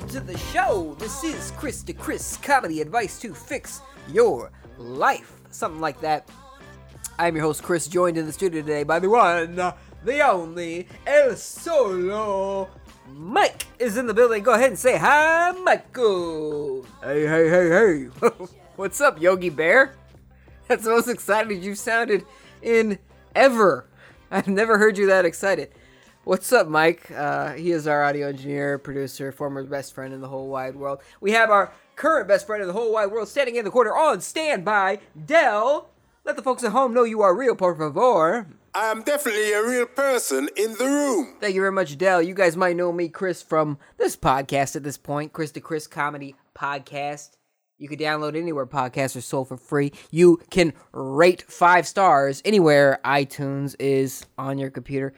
to the show. This is Chris to Chris comedy advice to fix your life. Something like that. I'm your host, Chris, joined in the studio today by the one, the only, El Solo. Mike is in the building. Go ahead and say hi, Michael. Hey, hey, hey, hey. What's up, Yogi Bear? That's the most excited you've sounded in ever. I've never heard you that excited. What's up, Mike? Uh, he is our audio engineer, producer, former best friend in the whole wide world. We have our current best friend in the whole wide world standing in the corner on standby, Dell. Let the folks at home know you are real, por favor. I am definitely a real person in the room. Thank you very much, Dell. You guys might know me, Chris, from this podcast at this point, Chris to Chris Comedy Podcast. You can download anywhere podcasts are sold for free. You can rate five stars anywhere iTunes is on your computer.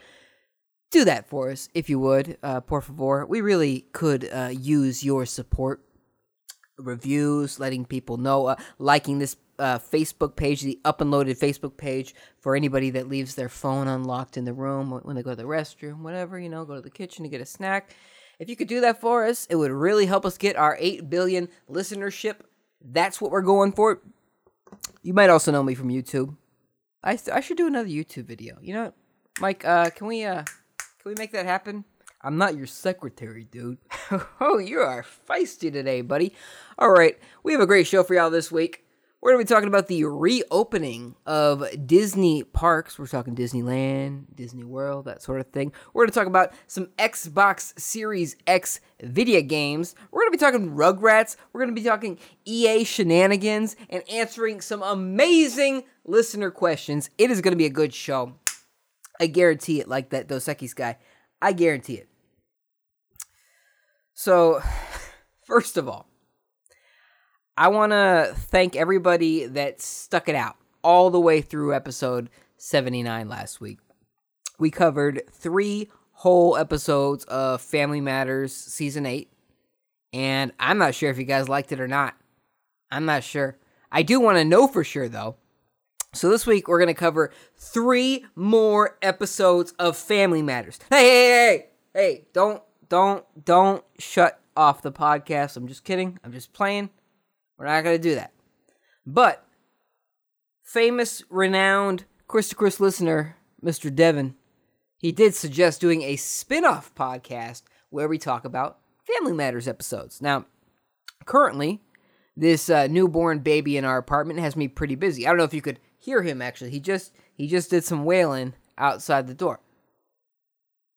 Do that for us, if you would, uh, por favor. We really could uh, use your support. Reviews, letting people know, uh, liking this uh, Facebook page, the up and loaded Facebook page for anybody that leaves their phone unlocked in the room when they go to the restroom, whatever, you know, go to the kitchen to get a snack. If you could do that for us, it would really help us get our 8 billion listenership. That's what we're going for. You might also know me from YouTube. I, I should do another YouTube video. You know? Mike, uh, can we uh can we make that happen? I'm not your secretary, dude. oh, you are feisty today, buddy. All right, we have a great show for y'all this week. We're going to be talking about the reopening of Disney parks. We're talking Disneyland, Disney World, that sort of thing. We're going to talk about some Xbox Series X video games. We're going to be talking Rugrats. We're going to be talking EA shenanigans and answering some amazing listener questions. It is going to be a good show. I guarantee it, like that Dos Equis guy. I guarantee it. So, first of all, I want to thank everybody that stuck it out all the way through episode 79 last week. We covered three whole episodes of Family Matters season 8, and I'm not sure if you guys liked it or not. I'm not sure. I do want to know for sure, though. So this week we're going to cover three more episodes of Family Matters. Hey, hey, hey, hey, don't, don't, don't shut off the podcast. I'm just kidding. I'm just playing. We're not going to do that. But famous, renowned Chris to Chris listener, Mr. Devin, he did suggest doing a spin off podcast where we talk about Family Matters episodes. Now, currently, this uh, newborn baby in our apartment has me pretty busy. I don't know if you could hear him actually. He just he just did some wailing outside the door.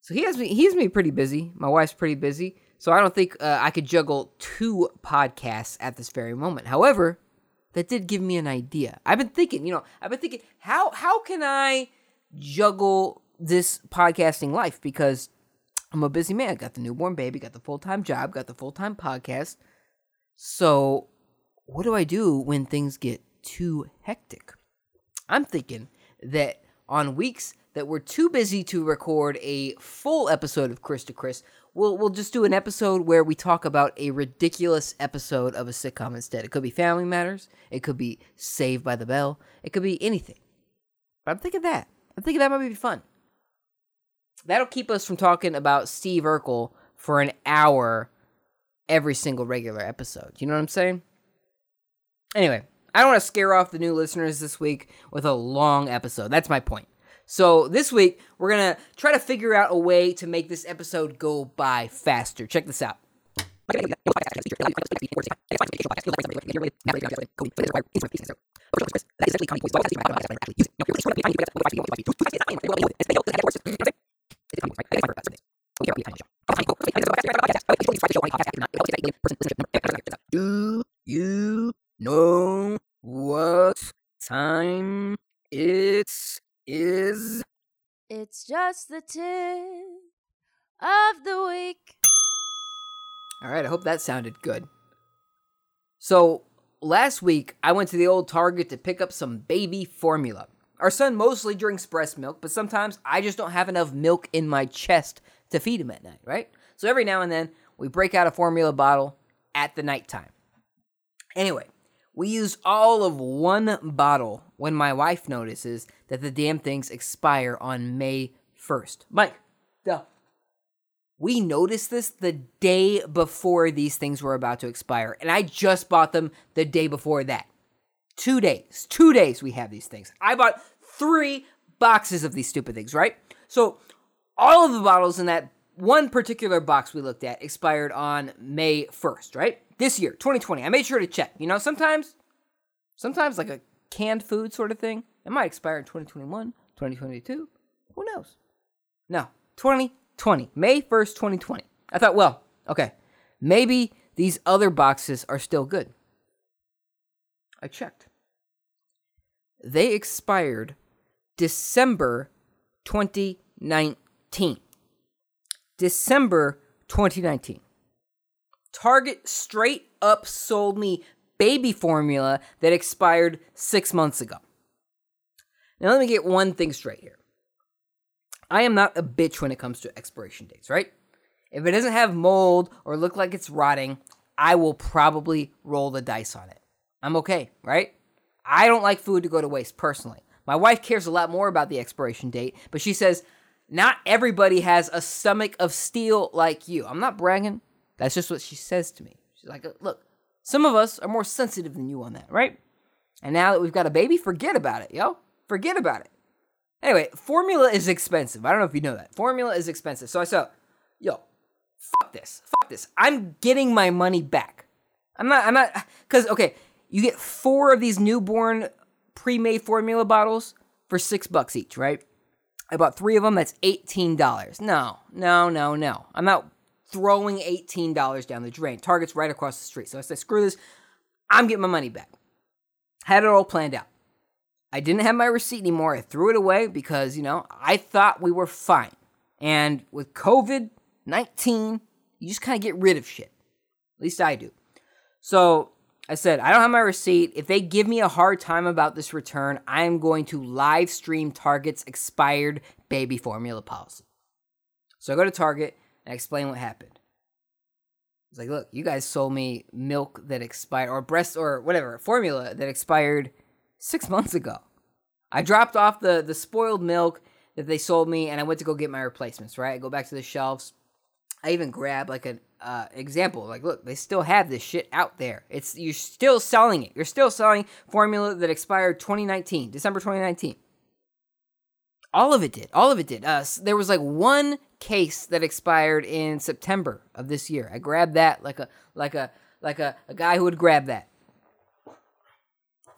So he has me he's me pretty busy. My wife's pretty busy. So I don't think uh, I could juggle two podcasts at this very moment. However, that did give me an idea. I've been thinking, you know, I've been thinking how how can I juggle this podcasting life because I'm a busy man. I Got the newborn baby, got the full-time job, got the full-time podcast. So, what do I do when things get too hectic? I'm thinking that on weeks that we're too busy to record a full episode of Chris to Chris, we'll we'll just do an episode where we talk about a ridiculous episode of a sitcom instead. It could be Family Matters, it could be Saved by the Bell, it could be anything. But I'm thinking that. I'm thinking that might be fun. That'll keep us from talking about Steve Urkel for an hour every single regular episode. You know what I'm saying? Anyway, I don't want to scare off the new listeners this week with a long episode. That's my point. So this week we're gonna try to figure out a way to make this episode go by faster. Check this out. Do you know what time it is? It's just the tip of the week. All right, I hope that sounded good. So, last week I went to the old Target to pick up some baby formula. Our son mostly drinks breast milk, but sometimes I just don't have enough milk in my chest to feed him at night, right? So every now and then we break out a formula bottle at the nighttime. Anyway, we use all of one bottle when my wife notices that the damn things expire on May 1st. Mike, Dell, We noticed this the day before these things were about to expire, and I just bought them the day before that. Two days. Two days we have these things. I bought three boxes of these stupid things, right? So all of the bottles in that one particular box we looked at expired on May 1st, right? This year, 2020. I made sure to check. You know, sometimes, sometimes like a canned food sort of thing, it might expire in 2021, 2022. Who knows? No, 2020, May 1st, 2020. I thought, well, okay, maybe these other boxes are still good. I checked. They expired December 2019. December 2019. Target straight up sold me baby formula that expired six months ago. Now, let me get one thing straight here. I am not a bitch when it comes to expiration dates, right? If it doesn't have mold or look like it's rotting, I will probably roll the dice on it. I'm okay, right? I don't like food to go to waste personally. My wife cares a lot more about the expiration date, but she says, not everybody has a stomach of steel like you. I'm not bragging. That's just what she says to me. She's like, look, some of us are more sensitive than you on that, right? And now that we've got a baby, forget about it, yo. Forget about it. Anyway, formula is expensive. I don't know if you know that. Formula is expensive. So I said, yo, fuck this. Fuck this. I'm getting my money back. I'm not, I'm not, because, okay, you get four of these newborn pre made formula bottles for six bucks each, right? I bought three of them. That's $18. No, no, no, no. I'm not throwing $18 down the drain. Target's right across the street. So I said, screw this. I'm getting my money back. Had it all planned out. I didn't have my receipt anymore. I threw it away because, you know, I thought we were fine. And with COVID 19, you just kind of get rid of shit. At least I do. So I said, I don't have my receipt. If they give me a hard time about this return, I am going to live stream Target's expired baby formula policy. So I go to Target and I explain what happened. It's like, look, you guys sold me milk that expired, or breast, or whatever, formula that expired six months ago. I dropped off the, the spoiled milk that they sold me and I went to go get my replacements, right? I go back to the shelves. I even grab like an uh, example. Like, look, they still have this shit out there. It's you're still selling it. You're still selling formula that expired 2019, December 2019. All of it did. All of it did. Uh, there was like one case that expired in September of this year. I grabbed that like a like a like a, a guy who would grab that.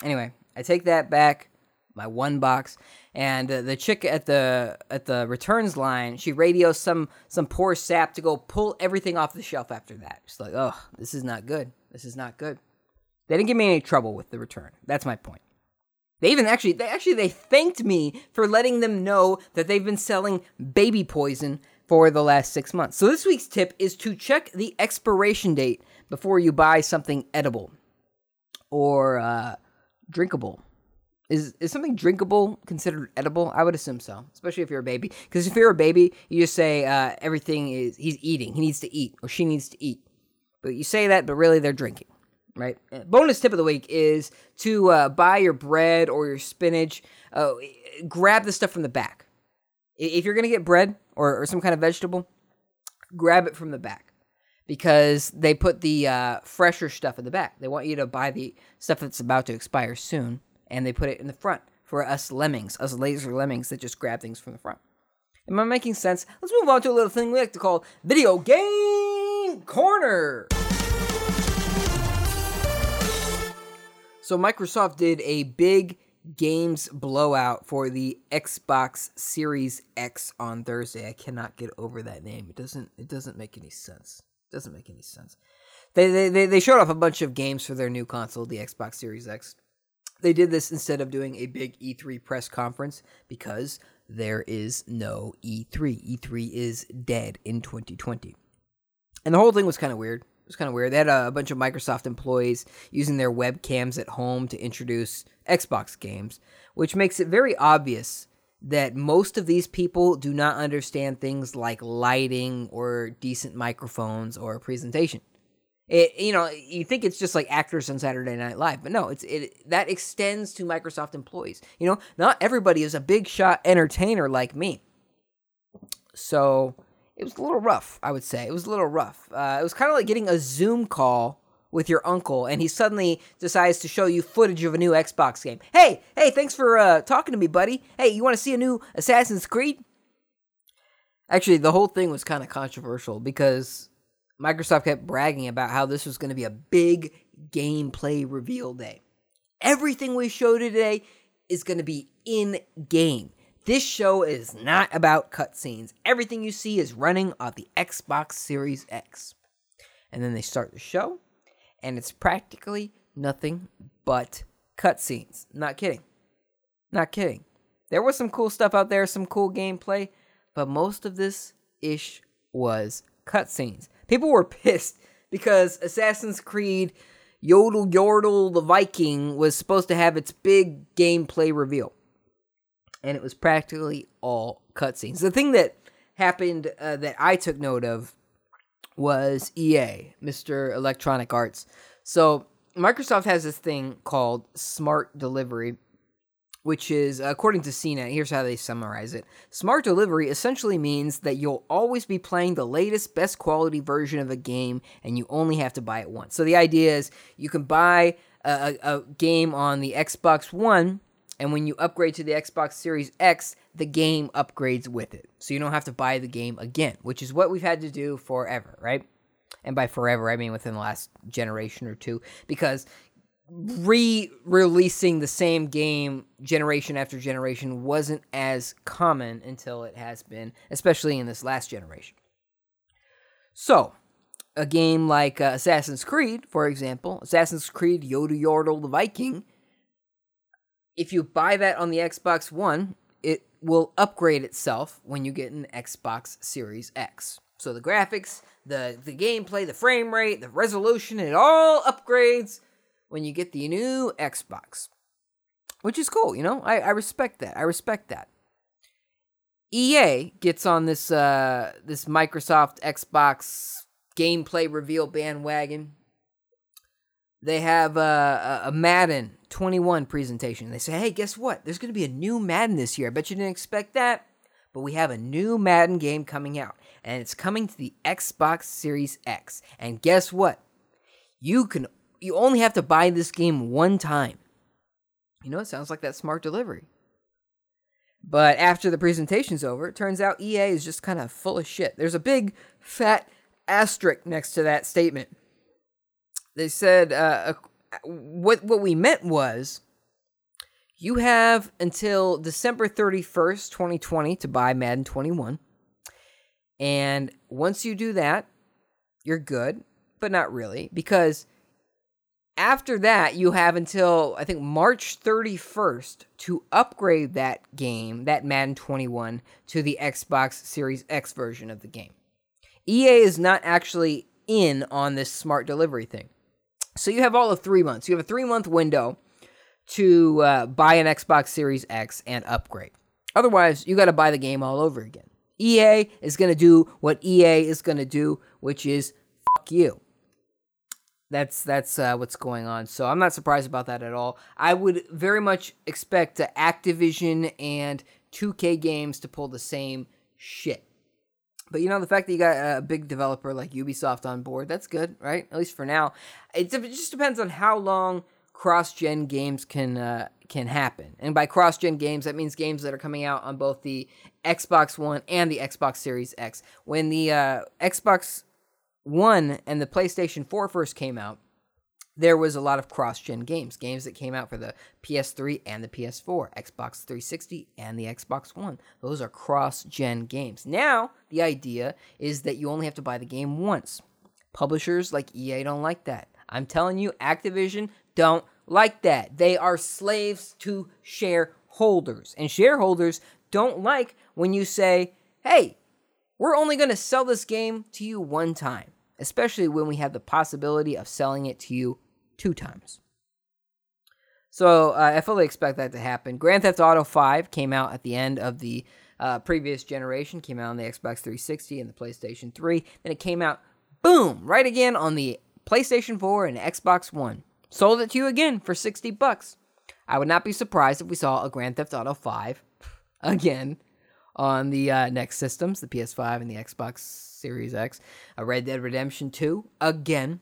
Anyway, I take that back, my one box, and uh, the chick at the at the returns line, she radios some some poor sap to go pull everything off the shelf after that. She's like, "Oh, this is not good. This is not good." They didn't give me any trouble with the return. That's my point. They even actually they actually they thanked me for letting them know that they've been selling baby poison for the last 6 months. So this week's tip is to check the expiration date before you buy something edible or uh, drinkable. Is is something drinkable considered edible? I would assume so, especially if you're a baby. Because if you're a baby, you just say uh, everything is he's eating. He needs to eat or she needs to eat. But you say that, but really they're drinking, right? Uh, bonus tip of the week is to uh, buy your bread or your spinach. Uh, grab the stuff from the back. If you're gonna get bread or, or some kind of vegetable, grab it from the back because they put the uh, fresher stuff in the back. They want you to buy the stuff that's about to expire soon, and they put it in the front for us lemmings, us laser lemmings that just grab things from the front. Am I making sense? Let's move on to a little thing we like to call Video Game Corner. So, Microsoft did a big games blowout for the Xbox Series X on Thursday. I cannot get over that name. It doesn't it doesn't make any sense. It doesn't make any sense. They, they they showed off a bunch of games for their new console, the Xbox Series X. They did this instead of doing a big E3 press conference because there is no E3. E3 is dead in 2020. And the whole thing was kind of weird. It was kind of weird. They had a, bunch of Microsoft employees using their webcams at home to introduce Xbox games, which makes it very obvious that most of these people do not understand things like lighting or decent microphones or presentation. It, you know, you think it's just like actors on Saturday Night Live, but no, it's it that extends to Microsoft employees. You know, not everybody is a big shot entertainer like me. So it was a little rough. I would say it was a little rough. Uh, it was kind of like getting a Zoom call with your uncle, and he suddenly decides to show you footage of a new Xbox game. Hey, hey, thanks for uh, talking to me, buddy. Hey, you want to see a new Assassin's Creed? Actually, the whole thing was kind of controversial because Microsoft kept bragging about how this was going to be a big gameplay reveal day. Everything we showed today is going to be in game. This show is not about cutscenes. Everything you see is running on the Xbox Series X. And then they start the show, and it's practically nothing but cutscenes. Not kidding. Not kidding. There was some cool stuff out there, some cool gameplay, but most of this ish was cutscenes. People were pissed because Assassin's Creed Yodel Yordle the Viking was supposed to have its big gameplay reveal. And it was practically all cutscenes. The thing that happened uh, that I took note of was EA, Mr. Electronic Arts. So Microsoft has this thing called Smart Delivery, which is, according to CNET, here's how they summarize it Smart delivery essentially means that you'll always be playing the latest, best quality version of a game, and you only have to buy it once. So the idea is you can buy a, a, game on the Xbox One, and when you upgrade to the Xbox Series X, the game upgrades with it. So you don't have to buy the game again, which is what we've had to do forever, right? And by forever, I mean within the last generation or two, because re-releasing the same game generation after generation wasn't as common until it has been, especially in this last generation. So, a game like uh, Assassin's Creed, for example, Assassin's Creed Yoda Yordle the Viking, if you buy that on the Xbox One, it will upgrade itself when you get an Xbox Series X. So the graphics, the the gameplay, the frame rate, the resolution, it all upgrades when you get the new Xbox. Which is cool, you know? I, I respect that. I respect that. EA gets on this uh this Microsoft Xbox gameplay reveal bandwagon. They have a, a, Madden 21 presentation. They say, "Hey, guess what? There's going to be a new Madden this year. I bet you didn't expect that." But we have a new Madden game coming out, and it's coming to the Xbox Series X. And guess what? You can you only have to buy this game one time. You know, it sounds like that smart delivery. But after the presentation's over, it turns out EA is just kind of full of shit. There's a big fat asterisk next to that statement. They said uh, what what we meant was you have until December 31st, 2020 to buy Madden 21. And once you do that, you're good, but not really because after that, you have until I think March 31st to upgrade that game, that Madden 21, to the Xbox Series X version of the game. EA is not actually in on this smart delivery thing. So you have all of three months. You have a three month window to uh, buy an Xbox Series X and upgrade. Otherwise, you got to buy the game all over again. EA is going to do what EA is going to do, which is fuck you. That's that's uh, what's going on. So I'm not surprised about that at all. I would very much expect Activision and 2K games to pull the same shit. But you know the fact that you got a big developer like Ubisoft on board, that's good, right? At least for now. It, just depends on how long cross-gen games can uh, can happen. And by cross-gen games, that means games that are coming out on both the Xbox One and the Xbox Series X. When the uh, Xbox one and the PlayStation 4 first came out, there was a lot of cross gen games, games that came out for the PS3 and the PS4, Xbox 360 and the Xbox One. Those are cross gen games. Now, the idea is that you only have to buy the game once. Publishers like EA don't like that. I'm telling you, Activision don't like that. They are slaves to shareholders. And shareholders don't like when you say, hey, we're only going to sell this game to you one time, especially when we have the possibility of selling it to you two times. So uh, I fully expect that to happen. Grand Theft Auto 5 came out at the end of the uh, previous generation, came out on the Xbox 360 and the PlayStation 3. Then it came out, boom, right again on the PlayStation 4 and Xbox One. Sold it to you again for 60 bucks. I would not be surprised if we saw a Grand Theft Auto 5 again on the uh, next systems, the PS5 and the Xbox Series X. A Red Dead Redemption 2 again.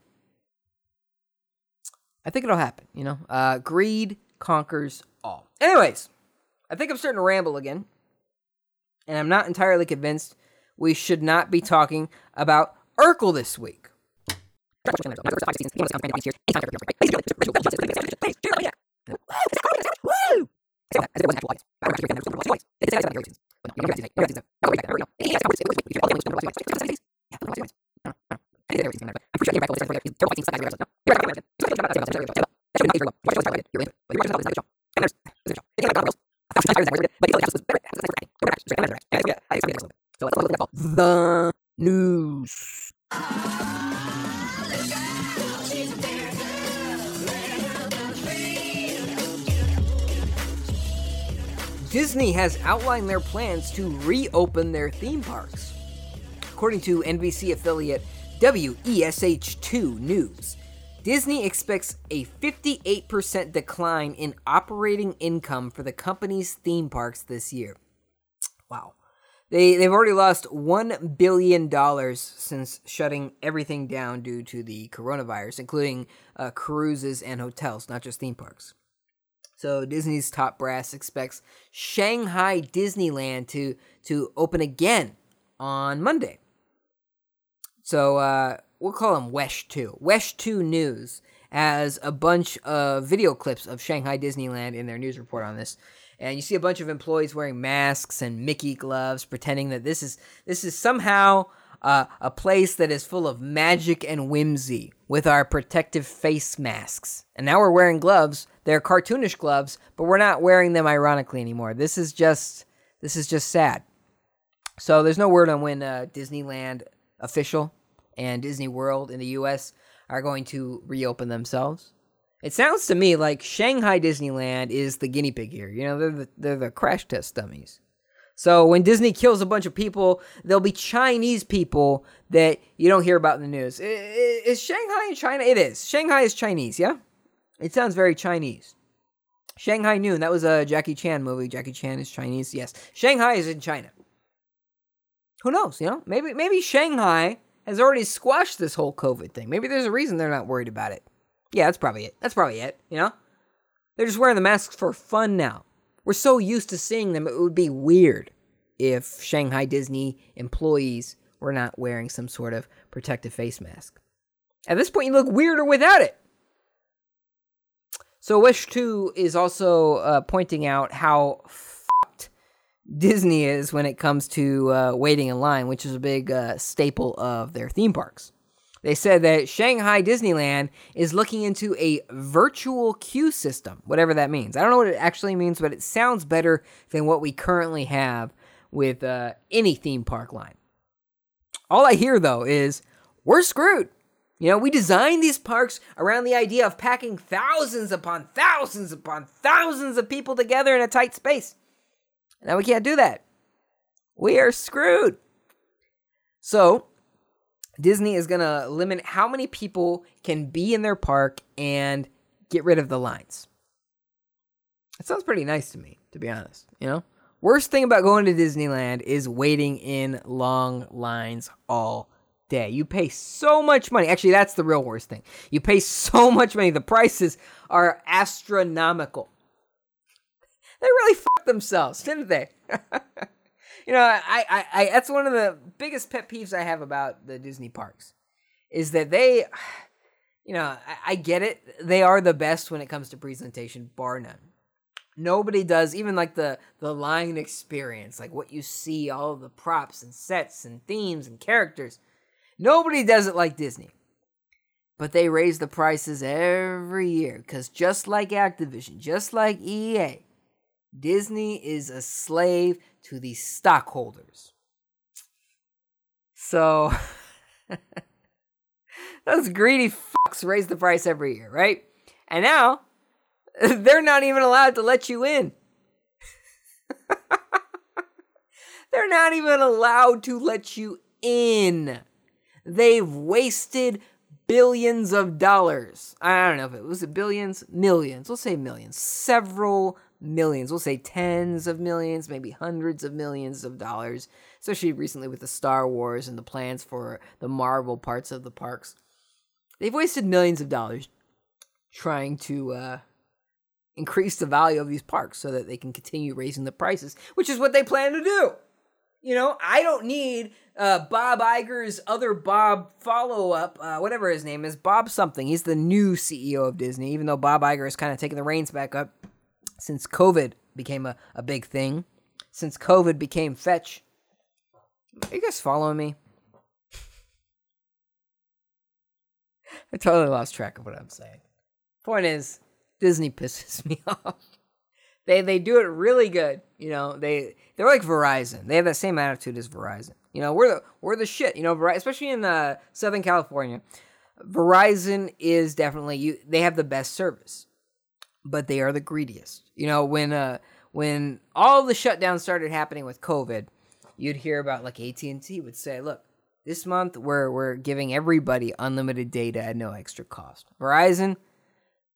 I think it'll happen, you know? Uh, greed conquers all. Anyways, I think I'm starting to ramble again. And I'm not entirely convinced we should not be talking about Urkel this week. The news. Disney has outlined their plans to reopen their theme parks. According to NBC affiliate WESH2 News, Disney expects a 58% decline in operating income for the company's theme parks this year. Wow. They, they've already lost $1 billion since shutting everything down due to the coronavirus, including uh, cruises and hotels, not just theme parks. So Disney's top brass expects Shanghai Disneyland to to open again on Monday. So uh, we'll call them Wesh 2. Wesh 2 News has a bunch of video clips of Shanghai Disneyland in their news report on this. And you see a bunch of employees wearing masks and Mickey gloves, pretending that this is this is somehow uh, a place that is full of magic and whimsy with our protective face masks. And now we're wearing gloves. They're cartoonish gloves, but we're not wearing them ironically anymore. This is just this is just sad. So there's no word on when uh, Disneyland official and Disney World in the U.S. are going to reopen themselves. It sounds to me like Shanghai Disneyland is the guinea pig here. You know, they're the, they're the crash test dummies. So when Disney kills a bunch of people, there'll be Chinese people that you don't hear about in the news. Is Shanghai in China? It is. Shanghai is Chinese, yeah? It sounds very Chinese. Shanghai Noon, that was a Jackie Chan movie. Jackie Chan is Chinese, yes. Shanghai is in China. Who knows, you know? Maybe maybe Shanghai has already squashed this whole COVID thing. Maybe there's a reason they're not worried about it. Yeah, that's probably it. That's probably it, you know? They're just wearing the masks for fun now. We're so used to seeing them, it would be weird if Shanghai Disney employees were not wearing some sort of protective face mask. At this point, you look weirder without it. So, Wesh 2 is also uh, pointing out how Disney is when it comes to uh, waiting in line, which is a big uh, staple of their theme parks. They said that Shanghai Disneyland is looking into a virtual queue system, whatever that means. I don't know what it actually means, but it sounds better than what we currently have with uh, any theme park line. All I hear though is we're screwed. You know, we designed these parks around the idea of packing thousands upon thousands upon thousands of people together in a tight space. Now we can't do that. We are screwed. So, Disney is going to limit how many people can be in their park and get rid of the lines. It sounds pretty nice to me, to be honest, you know? Worst thing about going to Disneyland is waiting in long lines all day. You pay so much money. Actually, that's the real worst thing. You pay so much money. The prices are astronomical. They really fucked themselves, didn't they? you know, I, I, I, that's one of the biggest pet peeves I have about the Disney parks is that they, you know, I, I get it. They are the best when it comes to presentation, bar none. Nobody does even like the the line experience, like what you see, all the props and sets and themes and characters. Nobody does it like Disney. But they raise the prices every year cuz just like Activision, just like EA, Disney is a slave to the stockholders. So those greedy fucks raise the price every year, right? And now they're not even allowed to let you in. They're not even allowed to let you in. They've wasted billions of dollars. I don't know if it was billions, millions. we'll say millions. Several millions. We'll say tens of millions, maybe hundreds of millions of dollars, especially recently with the Star Wars and the plans for the Marvel parts of the parks. They've wasted millions of dollars trying to uh, increase the value of these parks so that they can continue raising the prices, which is what they plan to do. You know, I don't need uh, Bob Iger's other Bob follow up, uh, whatever his name is, Bob something. He's the new CEO of Disney, even though Bob Iger is kind of taking the reins back up since COVID became a, a big thing. Since COVID became fetch. Are you guys following me? I totally lost track of what I'm saying. Point is, Disney pisses me off. They they do it really good. You know, they they're like Verizon. They have that same attitude as Verizon. You know, we're the we're the shit. You know, especially in uh, Southern California, Verizon is definitely you. They have the best service, but they are the greediest. You know, when uh when all the shutdowns started happening with COVID, you'd hear about like AT and T would say, "Look, this month we're we're giving everybody unlimited data at no extra cost." Verizon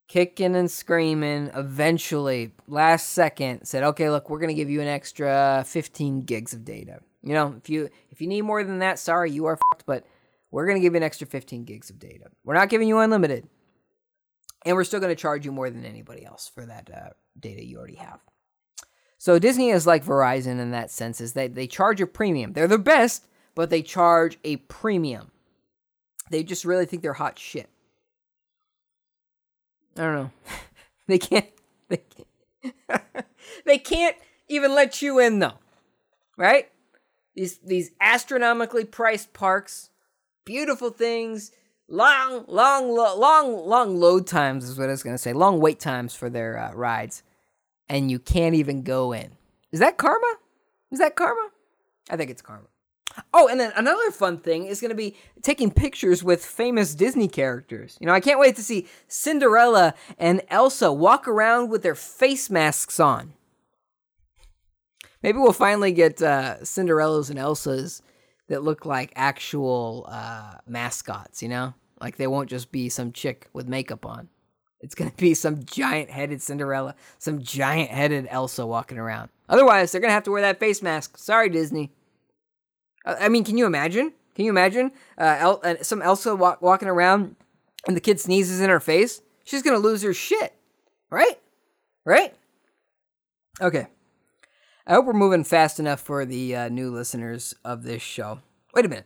kicking and screaming eventually last second said okay look we're going to give you an extra 15 gigs of data you know if you if you need more than that sorry you are fucked but we're going to give you an extra 15 gigs of data we're not giving you unlimited and we're still going to charge you more than anybody else for that uh, data you already have so disney is like verizon in that sense is that they charge a premium they're the best but they charge a premium they just really think they're hot shit I don't know. they can't. They can't, they can't even let you in though, right? These these astronomically priced parks, beautiful things, long long long long load times is what I was gonna say. Long wait times for their uh, rides, and you can't even go in. Is that karma? Is that karma? I think it's karma. Oh, and then another fun thing is going to be taking pictures with famous Disney characters. You know, I can't wait to see Cinderella and Elsa walk around with their face masks on. Maybe we'll finally get uh, Cinderellas and Elsas that look like actual uh, mascots, you know? Like they won't just be some chick with makeup on. It's going to be some giant headed Cinderella, some giant headed Elsa walking around. Otherwise, they're going to have to wear that face mask. Sorry, Disney. Uh, I mean, can you imagine? Can you imagine uh, El- uh, some Elsa walk- walking around and the kid sneezes in her face? She's gonna lose her shit, right? Right? Okay. I hope we're moving fast enough for the uh, new listeners of this show. Wait a minute.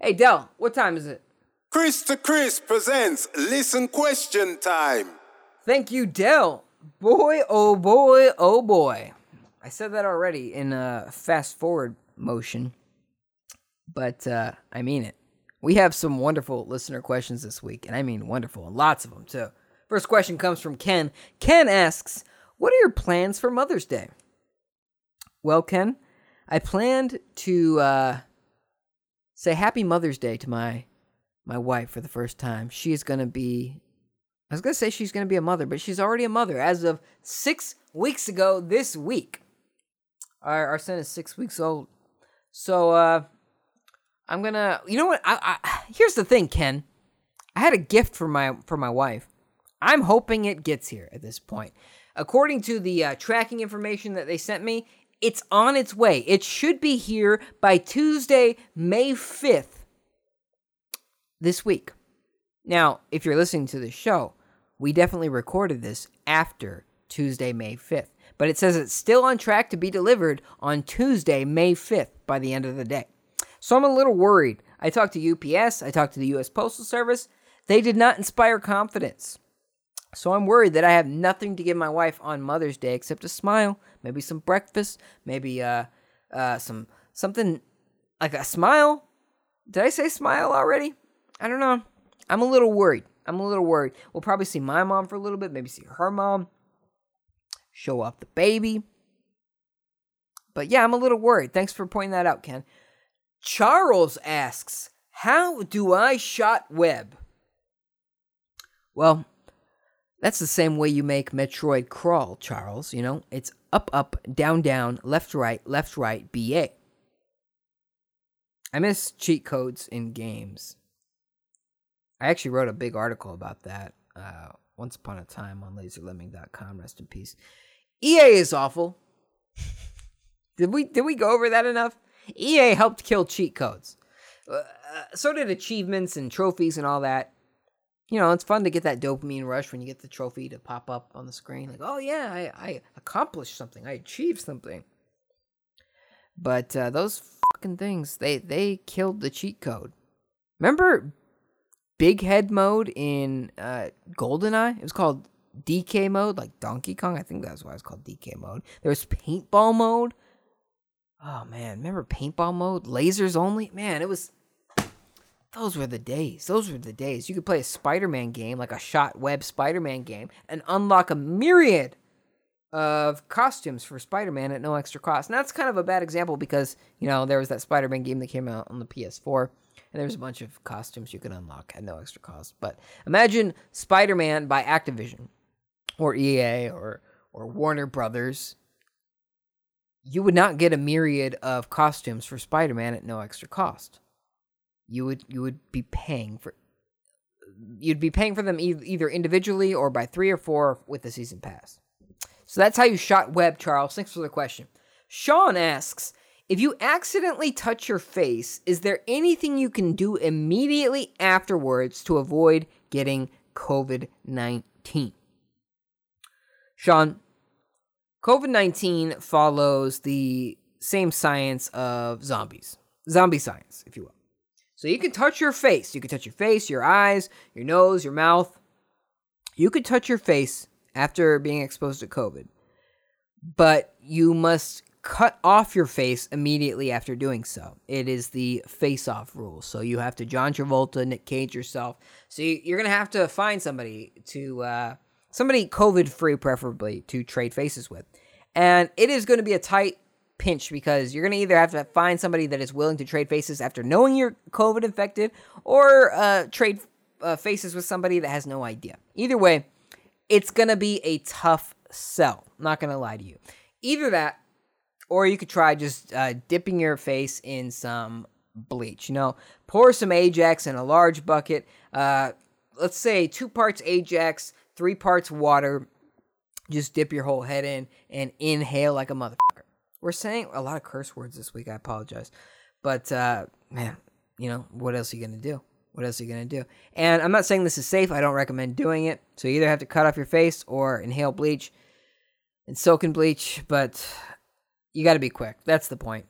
Hey, Dell, what time is it? Chris to Chris presents Listen Question Time. Thank you, Dell. Boy, oh boy, oh boy. I said that already in a fast forward motion, but uh, I mean it. We have some wonderful listener questions this week, and I mean wonderful, lots of them too. First question comes from Ken. Ken asks, What are your plans for Mother's Day? Well, Ken, I planned to uh, say Happy Mother's Day to my my wife for the first time. She is going to be I was gonna say she's gonna be a mother, but she's already a mother as of six weeks ago this week. Our our son is six weeks old, so uh, I'm gonna. You know what? I, I here's the thing, Ken. I had a gift for my for my wife. I'm hoping it gets here at this point. According to the uh, tracking information that they sent me, it's on its way. It should be here by Tuesday, May 5th this week. Now, if you're listening to the show, we definitely recorded this after Tuesday, May 5th. But it says it's still on track to be delivered on Tuesday, May 5th by the end of the day. So I'm a little worried. I talked to UPS, I talked to the US Postal Service. They did not inspire confidence. So I'm worried that I have nothing to give my wife on Mother's Day except a smile, maybe some breakfast, maybe uh uh some something like a smile. Did I say smile already? I don't know. I'm a little worried. I'm a little worried. We'll probably see my mom for a little bit, maybe see her mom, show off the baby. But yeah, I'm a little worried. Thanks for pointing that out, Ken. Charles asks, How do I shot web? Well, That's the same way you make Metroid crawl, Charles. You know, it's up, up, down, down, left, right, left, right, BA. I miss cheat codes in games. I actually wrote a big article about that uh, once upon a time on laserlemming.com. Rest in peace. EA is awful. did we did we go over that enough? EA helped kill cheat codes. Uh, so did achievements and trophies and all that. You know, it's fun to get that dopamine rush when you get the trophy to pop up on the screen. Like, oh yeah, I, I accomplished something. I achieved something. But uh, those fucking things, they they killed the cheat code. Remember big head mode in uh, GoldenEye? It was called DK mode, like Donkey Kong. I think that's why it's called DK mode. There was paintball mode. Oh man, remember paintball mode? Lasers only? Man, it was those were the days. Those were the days. You could play a Spider-Man game, like a shot web Spider-Man game, and unlock a myriad of costumes for Spider-Man at no extra cost. And that's kind of a bad example because, you know, there was that Spider-Man game that came out on the PS4 and there's a bunch of costumes you can unlock at no extra cost. But imagine Spider-Man by Activision or EA or or Warner Brothers. You would not get a myriad of costumes for Spider-Man at no extra cost. You would you would be paying for you'd be paying for them e- either individually or by 3 or 4 with the season pass. So that's how you shot web, Charles. Thanks for the question. Sean asks, if you accidentally touch your face, is there anything you can do immediately afterwards to avoid getting COVID 19? Sean, COVID 19 follows the same science of zombies, zombie science, if you will. So you can touch your face. You can touch your face, your eyes, your nose, your mouth. You could touch your face after being exposed to COVID, but you must cut off your face immediately after doing so. It is the face off rule. So you have to John Travolta, Nick Cage yourself. So you're going to have to find somebody to, uh, somebody COVID free, preferably, to trade faces with. And it is going to be a tight pinch because you're going to either have to find somebody that is willing to trade faces after knowing you're COVID infected or uh, trade uh, faces with somebody that has no idea. Either way, it's going to be a tough sell. Not going to lie to you. Either that or you could try just uh, dipping your face in some bleach. You know, pour some Ajax in a large bucket. Uh, let's say two parts Ajax, three parts water. Just dip your whole head in and inhale like a motherfucker. We're saying a lot of curse words this week. I apologize. But, uh, man, you know, what else are you going to do? What else are you going to do? And I'm not saying this is safe. I don't recommend doing it. So you either have to cut off your face or inhale bleach and soak in bleach. But you got to be quick. That's the point.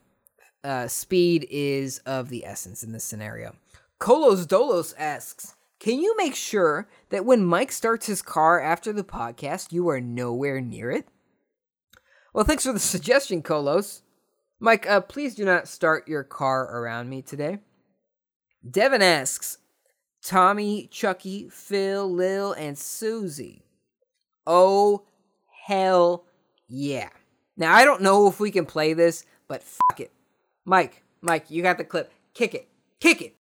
Uh, speed is of the essence in this scenario. Colos Dolos asks, can you make sure that when Mike starts his car after the podcast, you are nowhere near it? Well, thanks for the suggestion, Colos. Mike, uh, please do not start your car around me today. Devin asks, Tommy, Chucky, Phil, Lil, and Susie. Oh, hell yeah. Now, I don't know if we can play this, but fuck it. Mike, Mike, you got the clip. Kick it. Kick it.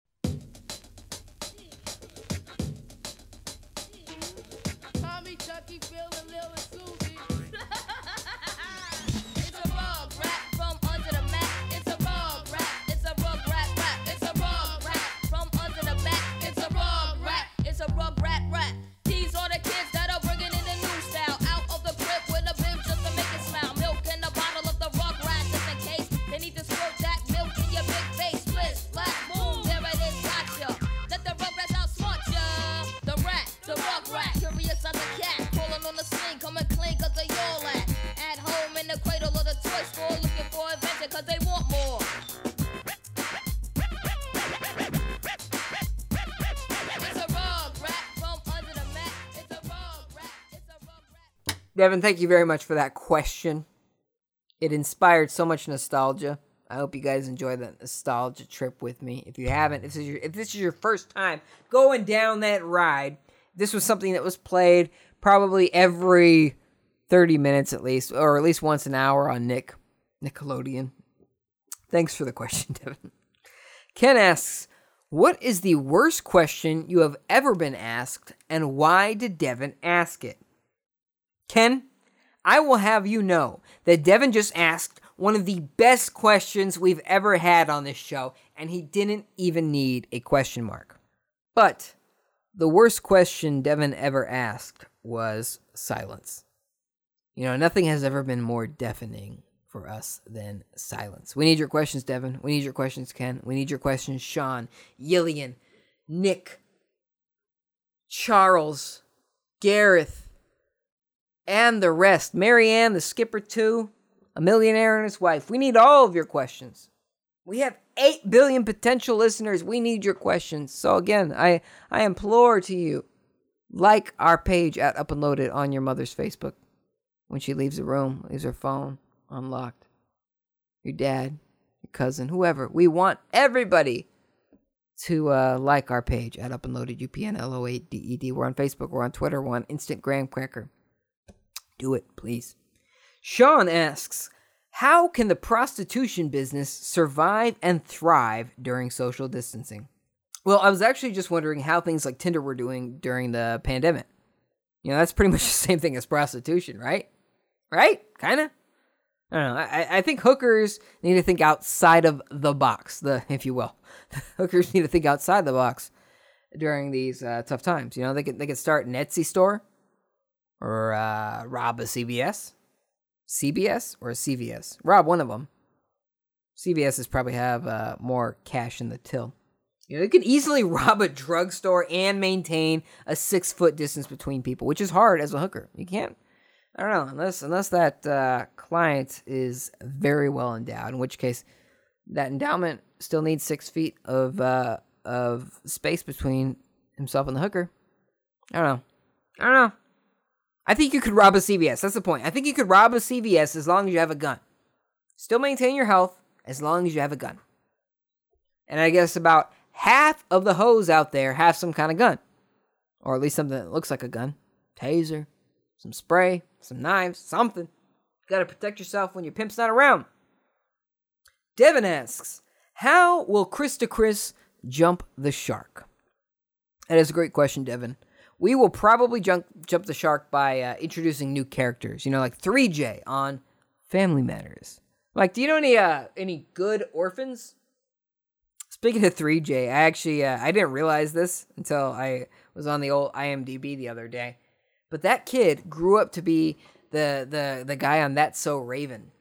Devin, thank you very much for that question. It inspired so much nostalgia. I hope you guys enjoy that nostalgia trip with me. If you haven't, if this is your, if this is your first time going down that ride, this was something that was played probably every 30 minutes at least, or at least once an hour on Nick Nickelodeon. Thanks for the question, Devin. Ken asks, What is the worst question you have ever been asked, and why did Devin ask it? Ken, I will have you know that Devin just asked one of the best questions we've ever had on this show, and he didn't even need a question mark. But the worst question Devin ever asked was silence. You know, nothing has ever been more deafening for us than silence. We need your questions, Devin. We need your questions, Ken. We need your questions, Sean, Yillian, Nick, Charles, Gareth, and the rest. Marianne, the skipper, too, a millionaire and his wife. We need all of your questions. We have 8 billion potential listeners. We need your questions. So again, I I implore to you like our page at Up and Loaded on your mother's Facebook when she leaves the room, leaves her phone unlocked. Your dad, your cousin, whoever. We want everybody to uh, like our page at Up and Loaded UPN L O A D E D. We're on Facebook, we're on Twitter, we're on Instant Graham Cracker. Do it, please. Sean asks, how can the prostitution business survive and thrive during social distancing? Well, I was actually just wondering how things like Tinder were doing during the pandemic. You know, that's pretty much the same thing as prostitution, right? Right? Kind of. I don't know. I, I think hookers need to think outside of the box, the if you will. hookers need to think outside the box during these uh, tough times. You know, they could they could start an Etsy store or uh, rob a CVS, CBS or a CVS. Rob one of them. CVS's probably have uh, more cash in the till. You know, they could easily rob a drugstore and maintain a six foot distance between people, which is hard as a hooker. You can't. I don't know unless unless that uh, client is very well endowed, in which case that endowment still needs six feet of uh, of space between himself and the hooker. I don't know. I don't know. I think you could rob a CVS. That's the point. I think you could rob a CVS as long as you have a gun. Still maintain your health as long as you have a gun. And I guess about half of the hoes out there have some kind of gun, or at least something that looks like a gun. Taser, some spray, some knives, something. Got to protect yourself when your pimp's not around. Devin asks, How will Chris to Chris jump the shark? That is a great question, Devin. We will probably jump jump the shark by uh, introducing new characters. You know, like 3J on Family Matters. Like, do you know any uh, any good orphans? Speaking of 3J, I actually uh, I didn't realize this until I was on the old IMDb the other day. But that kid grew up to be the the the guy on That's So Raven.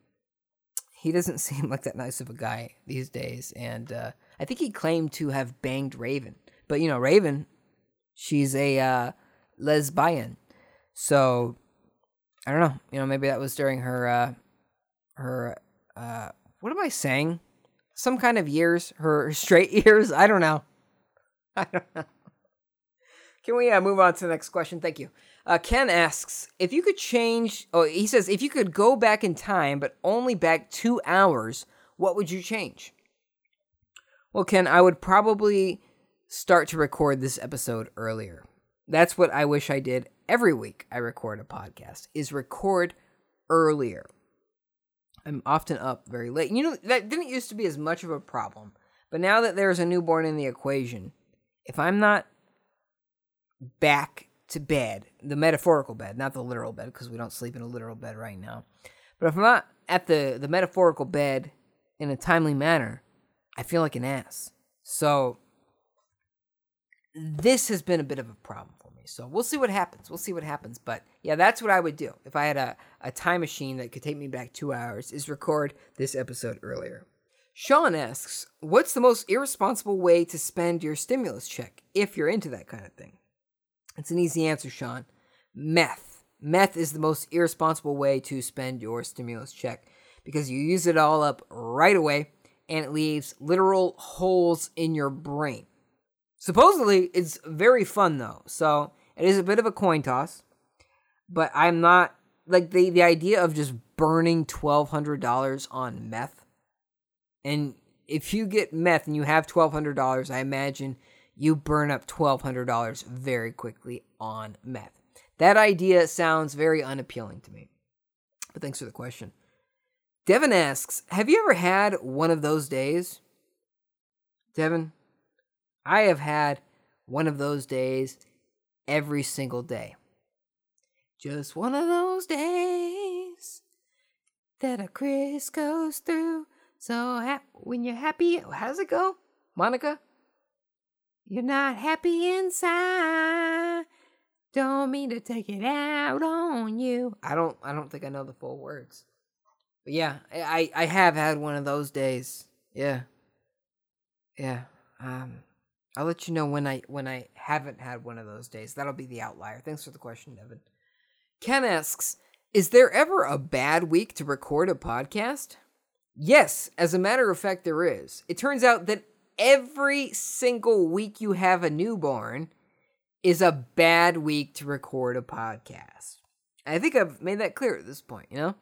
He doesn't seem like that nice of a guy these days, and uh, I think he claimed to have banged Raven. But you know, Raven, she's a uh, lesbian, so I don't know. You know, maybe that was during her uh, her uh, what am I saying? Some kind of years, her straight years. I don't know. I don't know. Can we uh, move on to the next question? Thank you. Uh, Ken asks if you could change. Oh, he says if you could go back in time, but only back two hours, what would you change? Well, Ken, I would probably start to record this episode earlier. That's what I wish I did every week. I record a podcast is record earlier. I'm often up very late. You know that didn't used to be as much of a problem, but now that there's a newborn in the equation, if I'm not back to bed, the metaphorical bed, not the literal bed, because we don't sleep in a literal bed right now. But if I'm not at the, the metaphorical bed in a timely manner, I feel like an ass. So this has been a bit of a problem for me. So we'll see what happens. We'll see what happens. But yeah, that's what I would do if I had a, a time machine that could take me back two hours, is record this episode earlier. Sean asks, What's the most irresponsible way to spend your stimulus check if you're into that kind of thing? It's an easy answer, Sean. Meth. Meth is the most irresponsible way to spend your stimulus check because you use it all up right away and it leaves literal holes in your brain. Supposedly, it's very fun though, so it is a bit of a coin toss. But I'm not like the the idea of just burning twelve hundred dollars on meth, and if you get meth and you have twelve hundred dollars, I imagine you burn up $1,200 very quickly on meth. That idea sounds very unappealing to me. But thanks for the question. Devin asks Have you ever had one of those days? Devin, I have had one of those days every single day. Just one of those days that a Chris goes through. So ha- when you're happy, how's it go, Monica? You're not happy inside. Don't mean to take it out on you. I don't. I don't think I know the full words. But yeah, I I have had one of those days. Yeah. Yeah. Um, I'll let you know when I when I haven't had one of those days. That'll be the outlier. Thanks for the question, Devin. Ken asks, "Is there ever a bad week to record a podcast?" Yes, as a matter of fact, there is. It turns out that every single week you have a newborn is a bad week to record a podcast. I think I've made that clear at this point. You know,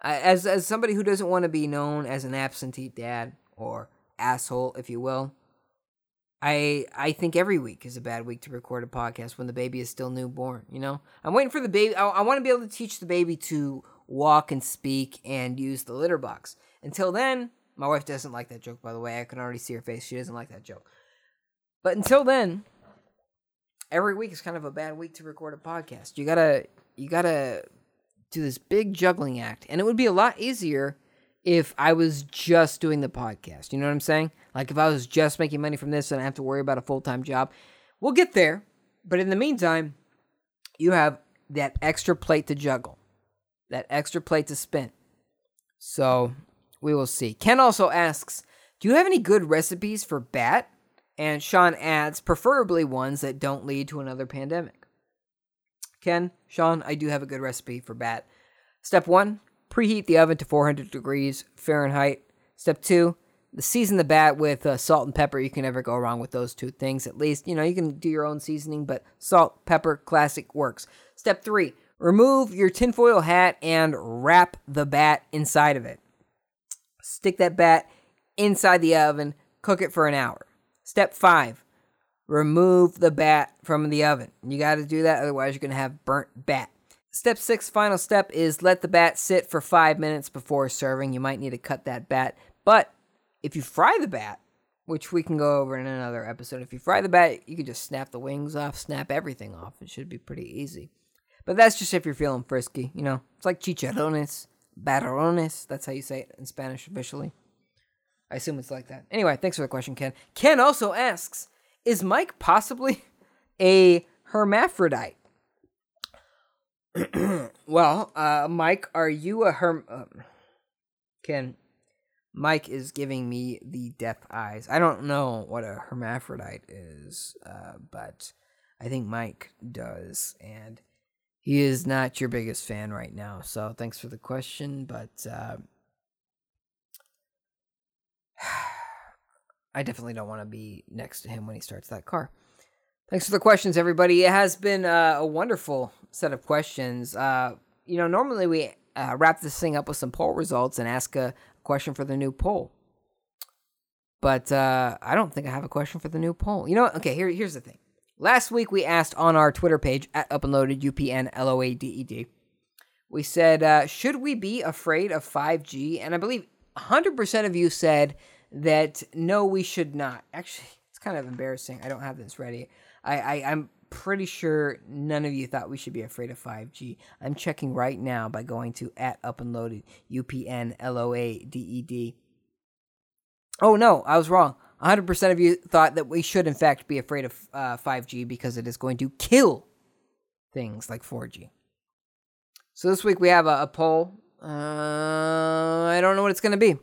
as as somebody who doesn't want to be known as an absentee dad or asshole, if you will. I I think every week is a bad week to record a podcast when the baby is still newborn. You know, I'm waiting for the baby. I, I want to be able to teach the baby to walk and speak and use the litter box. Until then, my wife doesn't like that joke. By the way, I can already see her face. She doesn't like that joke. But until then, every week is kind of a bad week to record a podcast. You gotta you gotta do this big juggling act, and it would be a lot easier if I was just doing the podcast. You know what I'm saying? Like if I was just making money from this and I have to worry about a full time job. We'll get there. But in the meantime, you have that extra plate to juggle, that extra plate to spin. So we will see. Ken also asks Do you have any good recipes for bat? And Sean adds, preferably ones that don't lead to another pandemic. Ken, Sean, I do have a good recipe for bat. Step one, preheat the oven to 400 degrees Fahrenheit. Step two, season the bat with uh, salt and pepper. You can never go wrong with those two things. At least, you know, you can do your own seasoning, but salt, pepper, classic works. Step three, remove your tinfoil hat and wrap the bat inside of it. Stick that bat inside the oven, cook it for an hour. Step five, remove the bat from the oven. You got to do that, otherwise, you're going to have burnt bat. Step six, final step, is let the bat sit for five minutes before serving. You might need to cut that bat. But if you fry the bat, which we can go over in another episode, if you fry the bat, you can just snap the wings off, snap everything off. It should be pretty easy. But that's just if you're feeling frisky, you know. It's like chicharrones, batarones. That's how you say it in Spanish officially. I assume it's like that. Anyway, thanks for the question, Ken. Ken also asks Is Mike possibly a hermaphrodite? well, uh, Mike, are you a herm? Um, Ken, Mike is giving me the death eyes. I don't know what a hermaphrodite is, uh, but I think Mike does, and he is not your biggest fan right now. So thanks for the question, but uh, I definitely don't want to be next to him when he starts that car. Thanks for the questions, everybody. It has been uh, a wonderful set of questions. Uh, you know, normally we uh, wrap this thing up with some poll results and ask a question for the new poll. But uh, I don't think I have a question for the new poll. You know what? Okay, here, here's the thing. Last week we asked on our Twitter page at Up and Loaded UPN L O A D E D. We said, uh, should we be afraid of 5G? And I believe 100% of you said that no, we should not. Actually, it's kind of embarrassing. I don't have this ready. I, I I'm pretty sure none of you thought we should be afraid of 5G. I'm checking right now by going to at up and loaded U P N L O A D E D. Oh no, I was wrong. 100% of you thought that we should in fact be afraid of uh, 5G because it is going to kill things like 4G. So this week we have a, a poll. Uh, I don't know what it's going to be.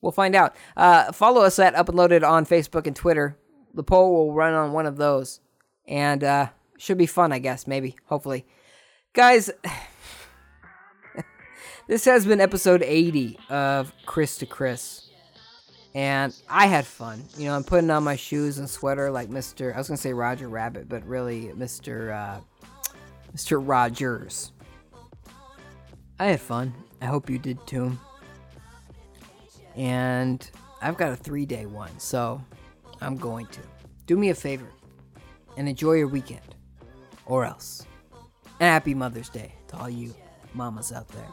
We'll find out. Uh, follow us at Up and Loaded on Facebook and Twitter. The poll will run on one of those, and uh, should be fun, I guess. Maybe, hopefully, guys. this has been episode 80 of Chris to Chris, and I had fun. You know, I'm putting on my shoes and sweater like Mister. I was gonna say Roger Rabbit, but really Mister uh, Mister Rogers. I had fun. I hope you did too and I've got a three day one, so I'm going to. Do me a favor and enjoy your weekend, or else. And happy Mother's Day to all you mamas out there.